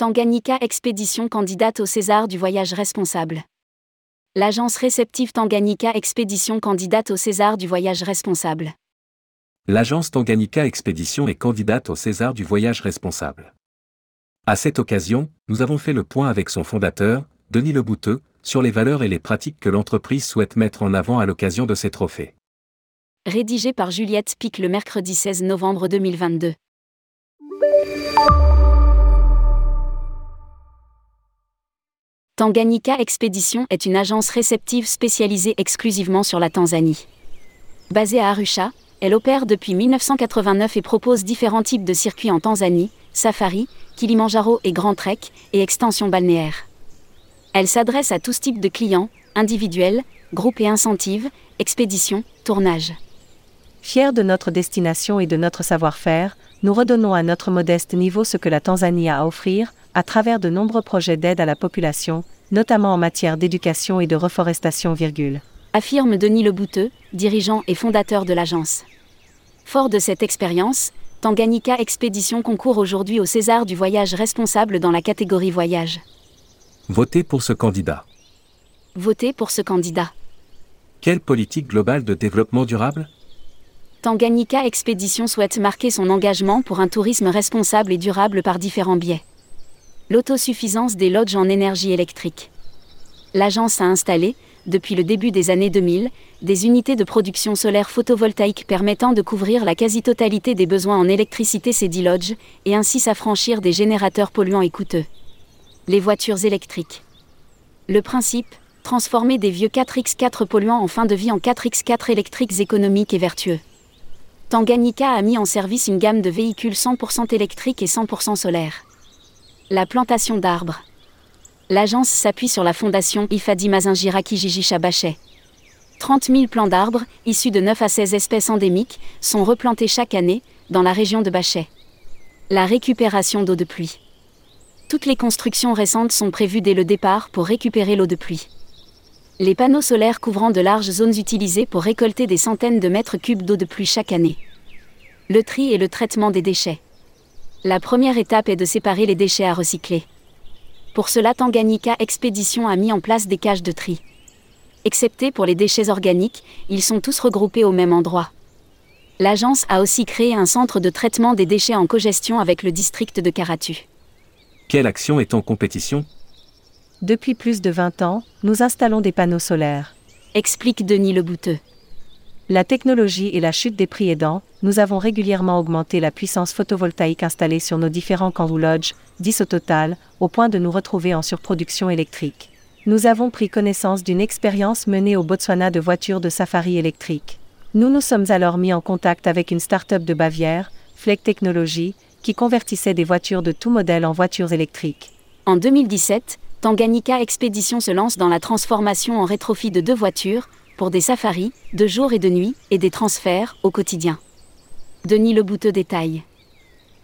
Tanganyika Expédition candidate au César du voyage responsable. L'agence réceptive Tanganyika Expédition candidate au César du voyage responsable. L'agence Tanganyika Expédition est candidate au César du voyage responsable. À cette occasion, nous avons fait le point avec son fondateur, Denis Lebouteux, sur les valeurs et les pratiques que l'entreprise souhaite mettre en avant à l'occasion de ces trophées. Rédigé par Juliette Pic le mercredi 16 novembre 2022. Tanganyika Expédition est une agence réceptive spécialisée exclusivement sur la Tanzanie. Basée à Arusha, elle opère depuis 1989 et propose différents types de circuits en Tanzanie, safari, Kilimanjaro et Grand Trek, et extension balnéaire. Elle s'adresse à tous types de clients, individuels, groupes et incentives, expéditions, tournages. Fiers de notre destination et de notre savoir-faire, nous redonnons à notre modeste niveau ce que la Tanzanie a à offrir, à travers de nombreux projets d'aide à la population, notamment en matière d'éducation et de reforestation. Virgule. Affirme Denis Lebouteux, dirigeant et fondateur de l'agence. Fort de cette expérience, Tanganyika Expédition concourt aujourd'hui au César du voyage responsable dans la catégorie voyage. Votez pour ce candidat. Votez pour ce candidat. Quelle politique globale de développement durable? Tanganyika Expédition souhaite marquer son engagement pour un tourisme responsable et durable par différents biais. L'autosuffisance des lodges en énergie électrique. L'agence a installé, depuis le début des années 2000, des unités de production solaire photovoltaïque permettant de couvrir la quasi-totalité des besoins en électricité ces dix lodges, et ainsi s'affranchir des générateurs polluants et coûteux. Les voitures électriques. Le principe, transformer des vieux 4x4 polluants en fin de vie en 4x4 électriques économiques et vertueux. Tanganyika a mis en service une gamme de véhicules 100% électriques et 100% solaires. La plantation d'arbres. L'agence s'appuie sur la fondation Ifadi Mazingira Kijiji Chabachet. 30 000 plants d'arbres, issus de 9 à 16 espèces endémiques, sont replantés chaque année, dans la région de Bachet. La récupération d'eau de pluie. Toutes les constructions récentes sont prévues dès le départ pour récupérer l'eau de pluie. Les panneaux solaires couvrant de larges zones utilisées pour récolter des centaines de mètres cubes d'eau de pluie chaque année. Le tri et le traitement des déchets. La première étape est de séparer les déchets à recycler. Pour cela, Tanganyika Expédition a mis en place des cages de tri. Excepté pour les déchets organiques, ils sont tous regroupés au même endroit. L'agence a aussi créé un centre de traitement des déchets en cogestion avec le district de Karatu. Quelle action est en compétition? Depuis plus de 20 ans, nous installons des panneaux solaires. Explique Denis Lebouteux. La technologie et la chute des prix aidant, nous avons régulièrement augmenté la puissance photovoltaïque installée sur nos différents camps lodges, 10 au total, au point de nous retrouver en surproduction électrique. Nous avons pris connaissance d'une expérience menée au Botswana de voitures de safari électriques. Nous nous sommes alors mis en contact avec une start-up de Bavière, Fleck Technology, qui convertissait des voitures de tout modèle en voitures électriques. En 2017, Tanganyika Expédition se lance dans la transformation en rétrofit de deux voitures, pour des safaris, de jour et de nuit, et des transferts, au quotidien. Denis Lebouteux détaille.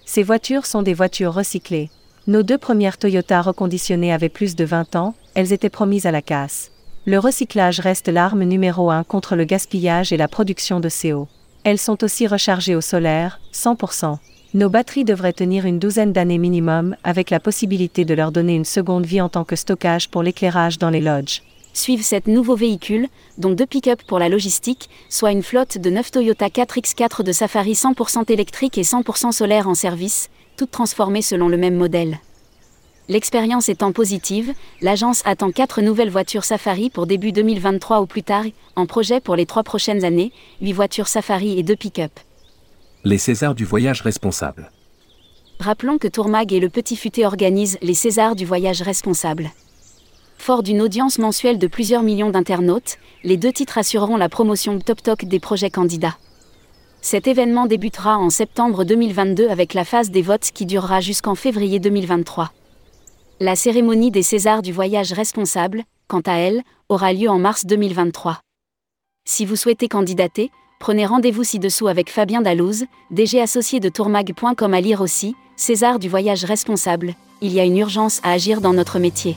Ces voitures sont des voitures recyclées. Nos deux premières Toyota reconditionnées avaient plus de 20 ans, elles étaient promises à la casse. Le recyclage reste l'arme numéro un contre le gaspillage et la production de CO. Elles sont aussi rechargées au solaire, 100%. Nos batteries devraient tenir une douzaine d'années minimum, avec la possibilité de leur donner une seconde vie en tant que stockage pour l'éclairage dans les lodges. Suivent sept nouveaux véhicules, dont deux pick-up pour la logistique, soit une flotte de 9 Toyota 4X4 de Safari 100% électrique et 100% solaire en service, toutes transformées selon le même modèle. L'expérience étant positive, l'agence attend quatre nouvelles voitures Safari pour début 2023 ou plus tard, en projet pour les trois prochaines années, 8 voitures Safari et deux pick-up les Césars du voyage responsable. Rappelons que Tourmag et le Petit Futé organisent les Césars du voyage responsable. Fort d'une audience mensuelle de plusieurs millions d'internautes, les deux titres assureront la promotion top top des projets candidats. Cet événement débutera en septembre 2022 avec la phase des votes qui durera jusqu'en février 2023. La cérémonie des Césars du voyage responsable, quant à elle, aura lieu en mars 2023. Si vous souhaitez candidater, Prenez rendez-vous ci-dessous avec Fabien Dallouz, DG associé de tourmag.com à lire aussi, César du voyage responsable, il y a une urgence à agir dans notre métier.